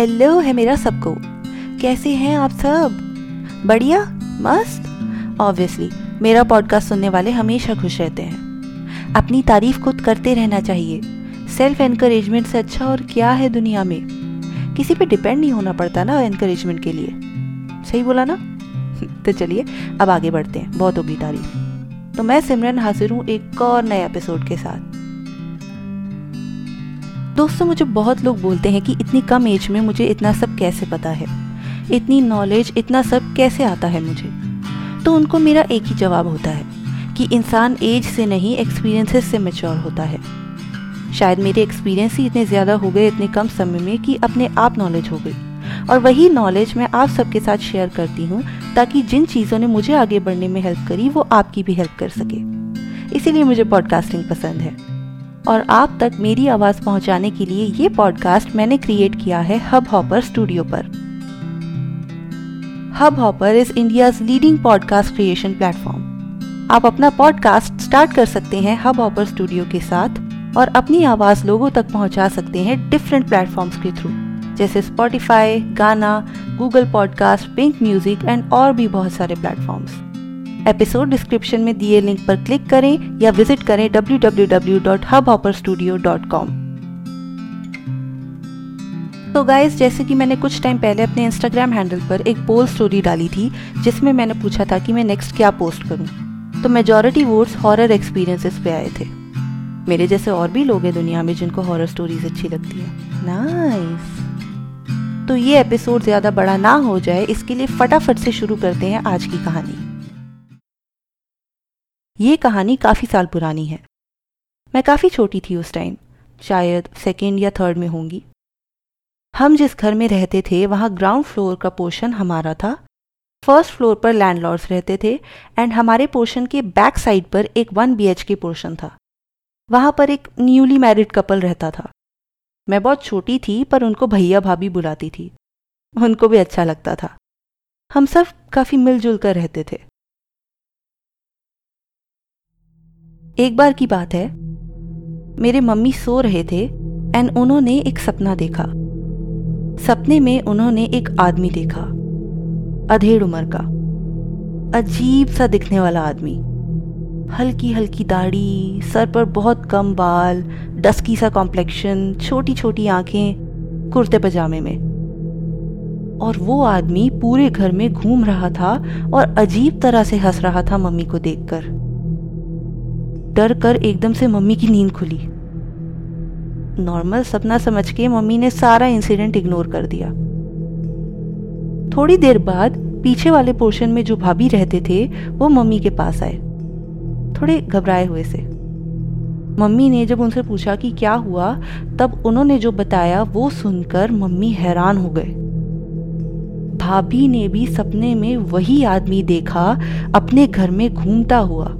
Hello है मेरा सबको। कैसे हैं आप सब? बढ़िया? मस्त? ऑब्वियसली मेरा पॉडकास्ट सुनने वाले हमेशा खुश रहते हैं। अपनी तारीफ़ खुद करते रहना चाहिए। सेल्फ एनकरेजमेंट से अच्छा और क्या है दुनिया में? किसी पे डिपेंड नहीं होना पड़ता ना एनकरेजमेंट के लिए। सही बोला ना? तो चलिए, अब आगे बढ़ते हैं। बहुत होगी तारीफ़। तो मैं सिमरन हाजिर हूँ एक और नए एपिसोड के साथ। दोस्तों, मुझे बहुत लोग बोलते हैं कि इतनी कम एज में मुझे इतना सब कैसे पता है? इतनी नॉलेज इतना सब कैसे आता है मुझे? तो उनको मेरा एक ही जवाब होता है कि इंसान एज से नहीं एक्सपीरियंसेस से मेच्योर होता है। शायद मेरे एक्सपीरियंस ही इतने ज़्यादा हो गए, इतने कम समय में कि अपने आप नॉलेज हो गई और वही नॉलेज मैं आप सबके साथ शेयर करती हूँ, ताकि जिन चीज़ों ने मुझे आगे बढ़ने में हेल्प करी, वो आपकी भी हेल्प कर सके। इसीलिए मुझे पॉडकास्टिंग पसंद है। और आप तक मेरी आवाज़ पहुँचाने के लिए ये पॉडकास्ट मैंने क्रिएट किया है हब हॉपर स्टूडियो पर। Hubhopper is India's leading podcast creation platform आप अपना पॉडकास्ट स्टार्ट कर सकते हैं हब हॉपर स्टूडियो के साथ और अपनी आवाज़ लोगों तक पहुँचा सकते हैं डिफरेंट प्लेटफॉर्म्स के थ्रू जैसे Spotify Gaana Google podcast pink music and और भी बहुत सारे प्लेटफॉर्म्स एपिसोड डिस्क्रिप्शन में दिए लिंक पर क्लिक करें या विज़िट करें www.hubhopperstudio.com तो गाइस जैसे कि मैंने कुछ टाइम पहले अपने इंस्टाग्राम हैंडल पर एक पोल स्टोरी डाली थी, जिसमें मैंने पूछा था कि मैं नेक्स्ट क्या पोस्ट करूँ। तो मेजॉरिटी वोट्स हॉरर एक्सपीरियंसेस पे आए थे। मेरे जैसे और भी लोग हैं दुनिया में जिनको हॉरर स्टोरीज अच्छी लगती है। नाइस तो ये एपिसोड ज़्यादा बड़ा ना हो जाए, इसके लिए फटाफट से शुरू करते हैं आज की कहानी। ये कहानी काफ़ी साल पुरानी है। मैं काफ़ी छोटी थी उस टाइम शायद सेकेंड या थर्ड में होंगी। हम जिस घर में रहते थे, वहाँ ग्राउंड फ्लोर का पोर्शन हमारा था। फ़र्स्ट फ्लोर पर लैंडलॉर्ड्स रहते थे एंड हमारे पोर्शन के बैक साइड पर एक वन बी के पोर्शन था। वहाँ पर एक न्यूली मैरिड कपल रहता था। मैं बहुत छोटी थी, पर उनको भैया भाभी बुलाती थी। उनको भी अच्छा लगता था। हम सब काफ़ी मिलजुल कर रहते थे। एक बार की बात है। मेरे मम्मी सो रहे थे एंड उन्होंने एक सपना देखा। सपने में उन्होंने एक आदमी देखा। अधेड़ उम्र का। अजीब सा दिखने वाला आदमी। हल्की हल्की दाढ़ी, सर पर बहुत कम बाल डस्की सा कॉम्प्लेक्शन छोटी छोटी आँखें, कुर्ते पजामे में। और वो आदमी पूरे घर में घूम रहा था और अजीब तरह से हंस रहा था मम्मी को देखकर। डर कर एकदम से मम्मी की नींद खुली। नॉर्मल सपना समझ के मम्मी ने सारा इंसिडेंट इग्नोर कर दिया। थोड़ी देर बाद पीछे वाले पोर्शन में जो भाभी रहते थे, वो मम्मी के पास आए। थोड़े घबराए हुए से। मम्मी ने जब उनसे पूछा कि क्या हुआ, तब उन्होंने जो बताया, वो सुनकर मम्मी हैरान हो गए। भाभी ने भी सपने में वही आदमी देखा, अपने घर में घूमता हुआ।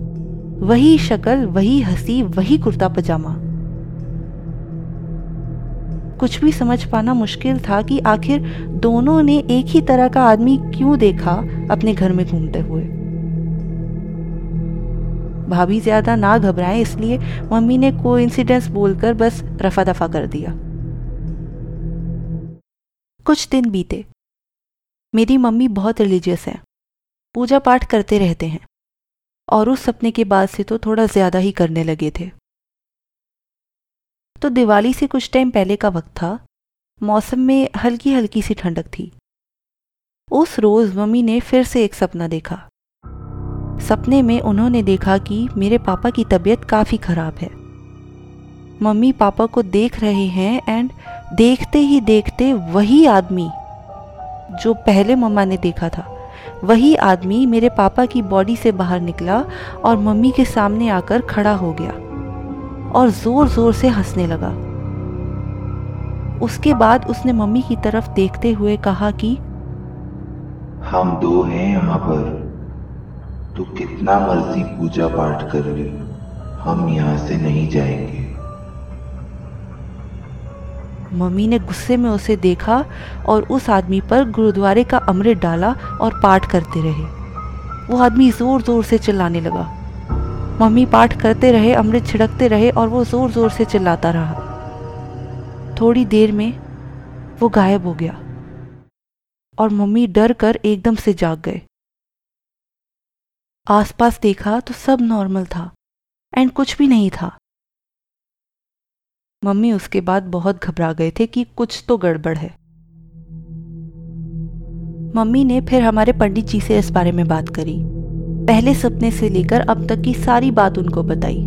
वही शक्ल, वही हँसी, वही कुर्ता पजामा। कुछ भी समझ पाना मुश्किल था कि आखिर दोनों ने एक ही तरह का आदमी क्यों देखा अपने घर में घूमते हुए। भाभी ज़्यादा ना घबराए, इसलिए मम्मी ने कोइंसिडेंस बोलकर बस रफा दफ़ा कर दिया। कुछ दिन बीते। मेरी मम्मी बहुत रिलीजियस है। पूजा पाठ करते रहते हैं। और उस सपने के बाद से तो थोड़ा ज़्यादा ही करने लगे थे। तो दिवाली से कुछ टाइम पहले का वक्त था। मौसम में हल्की हल्की सी ठंडक थी। उस रोज मम्मी ने फिर से एक सपना देखा। सपने में उन्होंने देखा कि मेरे पापा की तबीयत काफ़ी ख़राब है। मम्मी पापा को देख रहे हैं एंड देखते ही देखते वही आदमी जो पहले मम्मा ने देखा था। वही आदमी मेरे पापा की बॉडी से बाहर निकला और मम्मी के सामने आकर खड़ा हो गया और ज़ोर ज़ोर से हंसने लगा। उसके बाद उसने मम्मी की तरफ़ देखते हुए कहा कि, हम दो हैं यहाँ पर। तू कितना मर्ज़ी पूजा पाठ कर ले। हम यहाँ से नहीं जाएँगे। मम्मी ने गुस्से में उसे देखा और उस आदमी पर गुरुद्वारे का अमृत डाला और पाठ करते रहे। वो आदमी ज़ोर ज़ोर से चिल्लाने लगा। मम्मी पाठ करते रहे, अमृत छिड़कते रहे और वो ज़ोर ज़ोर से चिल्लाता रहा। थोड़ी देर में वो गायब हो गया और मम्मी डर कर एकदम से जाग गए। आसपास देखा तो सब नॉर्मल था एंड कुछ भी नहीं था। मम्मी उसके बाद बहुत घबरा गए थे कि कुछ तो गड़बड़ है। मम्मी ने फिर हमारे पंडित जी से इस बारे में बात करी। पहले सपने से लेकर अब तक की सारी बात उनको बताई।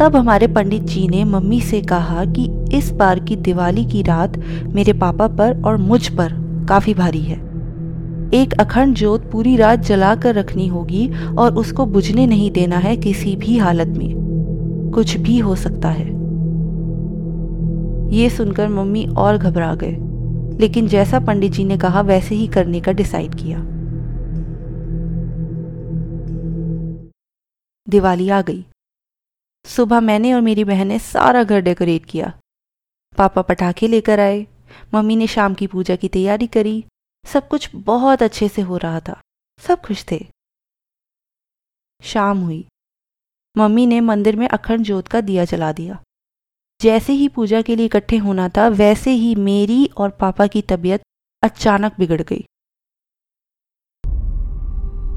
तब हमारे पंडित जी ने मम्मी से कहा कि इस बार की दिवाली की रात मेरे पापा पर और मुझ पर काफ़ी भारी है। एक अखंड जोत पूरी रात जला कर रखनी होगी और उसको बुझने नहीं देना है किसी भी हालत में। कुछ भी हो सकता है। ये सुनकर मम्मी और घबरा गए। लेकिन जैसा पंडित जी ने कहा, वैसे ही करने का डिसाइड किया। दिवाली आ गई। सुबह मैंने और मेरी बहन ने सारा घर डेकोरेट किया। पापा पटाखे लेकर आए। मम्मी ने शाम की पूजा की तैयारी करी। सब कुछ बहुत अच्छे से हो रहा था। सब खुश थे। शाम हुई। मम्मी ने मंदिर में अखंड जोत का दिया जला दिया। जैसे ही पूजा के लिए इकट्ठे होना था, वैसे ही मेरी और पापा की तबीयत अचानक बिगड़ गई।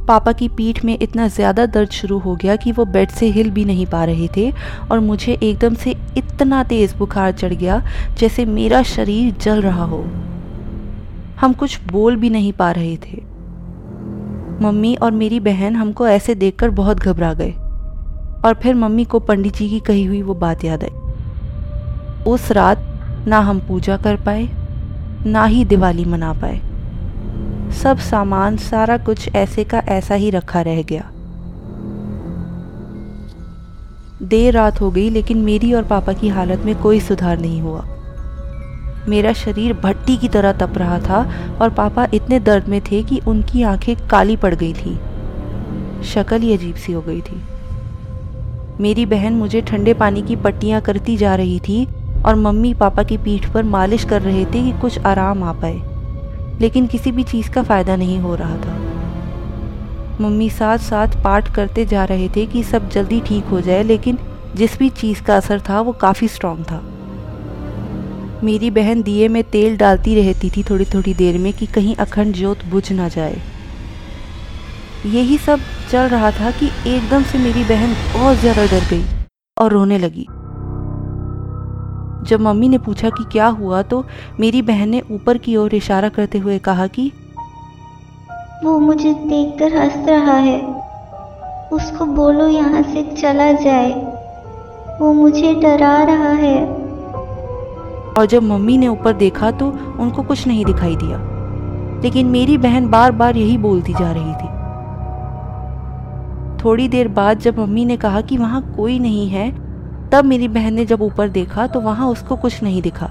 पापा की पीठ में इतना ज़्यादा दर्द शुरू हो गया कि वो बेड से हिल भी नहीं पा रहे थे और मुझे एकदम से इतना तेज़ बुखार चढ़ गया जैसे मेरा शरीर जल रहा हो। हम कुछ बोल भी नहीं पा रहे थे। मम्मी और मेरी बहन हमको ऐसे देखकर बहुत घबरा गए और फिर मम्मी को पंडित जी की कही हुई वो बात याद आई। उस रात ना हम पूजा कर पाए, ना ही दिवाली मना पाए। सब सामान, सारा कुछ ऐसे का ऐसा ही रखा रह गया। देर रात हो गई, लेकिन मेरी और पापा की हालत में कोई सुधार नहीं हुआ। मेरा शरीर भट्टी की तरह तप रहा था और पापा इतने दर्द में थे कि उनकी आँखें काली पड़ गई थी। शक्ल ही अजीब सी हो गई थी। मेरी बहन मुझे ठंडे पानी की पट्टियाँ करती जा रही थी और मम्मी पापा की पीठ पर मालिश कर रहे थे कि कुछ आराम आ पाए, लेकिन किसी भी चीज़ का फ़ायदा नहीं हो रहा था। मम्मी साथ साथ पाठ करते जा रहे थे कि सब जल्दी ठीक हो जाए, लेकिन जिस भी चीज़ का असर था, वो काफ़ी स्ट्रांग था। मेरी बहन दिए में तेल डालती रहती थी थोड़ी थोड़ी देर में कि कहीं अखंड ज्योत बुझ ना जाए। यही सब चल रहा था कि एकदम से मेरी बहन बहुत ज़्यादा डर गई और रोने लगी। जब मम्मी ने पूछा कि क्या हुआ तो मेरी बहन ने ऊपर की ओर इशारा करते हुए कहा कि वो मुझे देखकर हंस रहा है। उसको बोलो यहाँ से चला जाए। वो मुझे डरा रहा है। और जब मम्मी ने ऊपर देखा तो उनको कुछ नहीं दिखाई दिया। लेकिन मेरी बहन बार बार यही बोलती जा रही थी। थोड़ी देर बाद जब मम्मी ने कहा कि वहाँ कोई नहीं है तब मेरी बहन ने जब ऊपर देखा तो वहाँ उसको कुछ नहीं दिखा।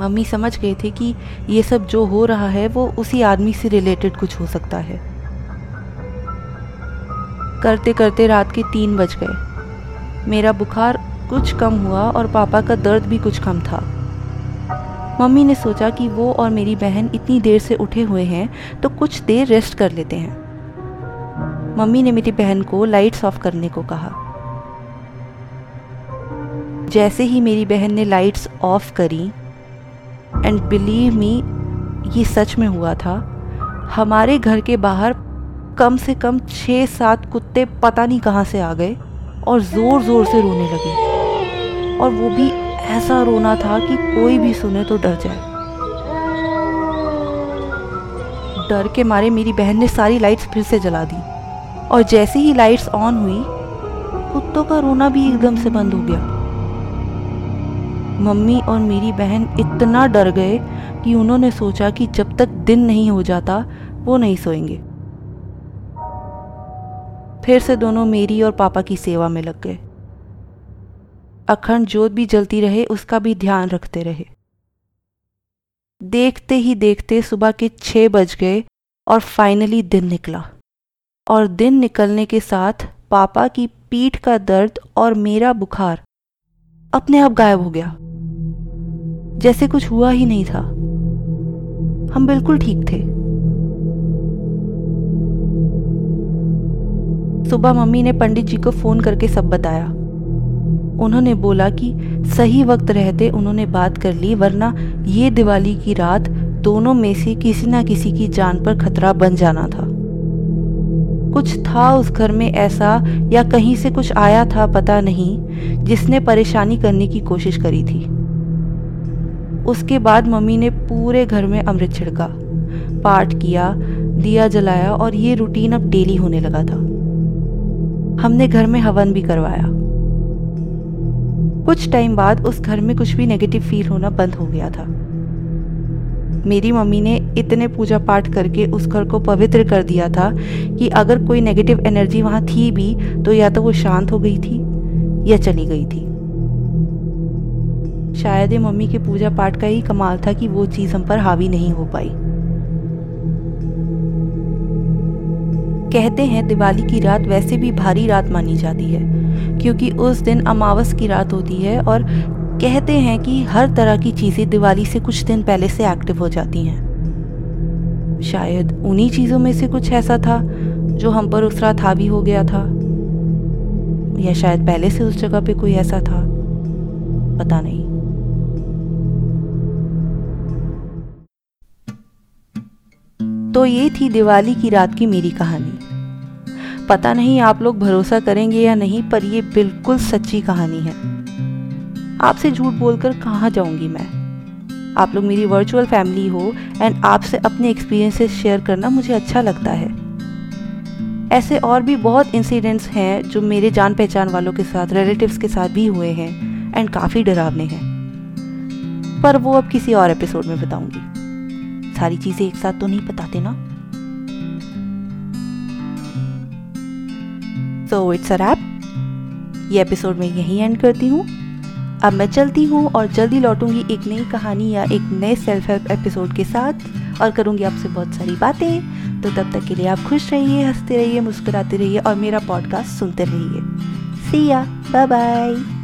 मम्मी समझ गए थे कि ये सब जो हो रहा है वो उसी आदमी से रिलेटेड कुछ हो सकता है। करते करते रात के तीन बज गए। मेरा बुखार कुछ कम हुआ और पापा का दर्द भी कुछ कम था। मम्मी ने सोचा कि वो और मेरी बहन इतनी देर से उठे हुए हैं तो कुछ देर रेस्ट कर लेते हैं। मम्मी ने मेरी बहन को लाइट्स ऑफ़ करने को कहा। जैसे ही मेरी बहन ने लाइट्स ऑफ़ करी एंड बिलीव मी ये सच में हुआ था, हमारे घर के बाहर कम से कम छः सात कुत्ते पता नहीं कहाँ से आ गए और ज़ोर ज़ोर से रोने लगे। और वो भी ऐसा रोना था कि कोई भी सुने तो डर जाए। डर के मारे मेरी बहन ने सारी लाइट्स फिर से जला दी। और जैसे ही लाइट्स ऑन हुई, कुत्तों का रोना भी एकदम से बंद हो गया। मम्मी और मेरी बहन इतना डर गए कि उन्होंने सोचा कि जब तक दिन नहीं हो जाता, वो नहीं सोएँगे। फिर से दोनों मेरी और पापा की सेवा में लग गए। अखंड जोत भी जलती रहे, उसका भी ध्यान रखते रहे। देखते ही देखते सुबह के छह बज गए और फाइनली दिन निकला। और दिन निकलने के साथ पापा की पीठ का दर्द और मेरा बुखार अपने आप गायब हो गया। जैसे कुछ हुआ ही नहीं था। हम बिल्कुल ठीक थे। सुबह मम्मी ने पंडित जी को फ़ोन करके सब बताया। उन्होंने बोला कि सही वक्त रहते उन्होंने बात कर ली, वरना ये दिवाली की रात दोनों में से किसी ना किसी की जान पर खतरा बन जाना था। कुछ था उस घर में ऐसा या कहीं से कुछ आया था पता नहीं, जिसने परेशानी करने की कोशिश करी थी। उसके बाद मम्मी ने पूरे घर में अमृत छिड़का, पाठ किया, दिया जलाया और ये रूटीन अब डेली होने लगा था। हमने घर में हवन भी करवाया। कुछ टाइम बाद उस घर में कुछ भी नेगेटिव फील होना बंद हो गया था। मेरी मम्मी ने इतने पूजा पाठ करके उस घर को पवित्र कर दिया था कि अगर कोई नेगेटिव एनर्जी वहाँ थी भी तो या तो वो शांत हो गई थी या चली गई थी। शायद ये मम्मी के पूजा पाठ का ही कमाल था कि वो चीज़ हम पर हावी नहीं हो पाई। कहते हैं, दिवाली की रात वैसे भी भारी रात मानी जाती है, क्योंकि उस दिन अमावस की रात होती है और कहते हैं कि हर तरह की चीज़ें दिवाली से कुछ दिन पहले से एक्टिव हो जाती हैं। शायद उन्हीं चीज़ों में से कुछ ऐसा था जो हम पर उस रात हावी हो गया था। या शायद पहले से उस जगह पे कोई ऐसा था। पता नहीं। तो ये थी दिवाली की रात की मेरी कहानी। पता नहीं आप लोग भरोसा करेंगे या नहीं, पर ये बिल्कुल सच्ची कहानी है। आपसे झूठ बोलकर कहाँ जाऊँगी मैं? आप लोग मेरी वर्चुअल फैमिली हो एंड आपसे अपने एक्सपीरियंसेस शेयर करना मुझे अच्छा लगता है। ऐसे और भी बहुत इंसिडेंट्स हैं जो मेरे जान पहचान वालों के साथ रिलेटिव्स के साथ भी हुए हैं एंड काफ़ी डरावने हैं। पर वो अब किसी और एपिसोड में बताऊँगी। सारी चीज़ें एक साथ तो नहीं बताते ना? सो इट्स अ रैप ये एपिसोड में यहीं एंड करती हूँ। अब मैं चलती हूँ और जल्दी लौटूँगी एक नई कहानी या एक नए सेल्फ हेल्प एपिसोड के साथ और करूँगी आपसे बहुत सारी बातें। तो तब तक के लिए आप खुश रहिए, हँसते रहिए, मुस्कुराते रहिए और मेरा पॉडकास्ट सुनते रहिए। Siya bye bye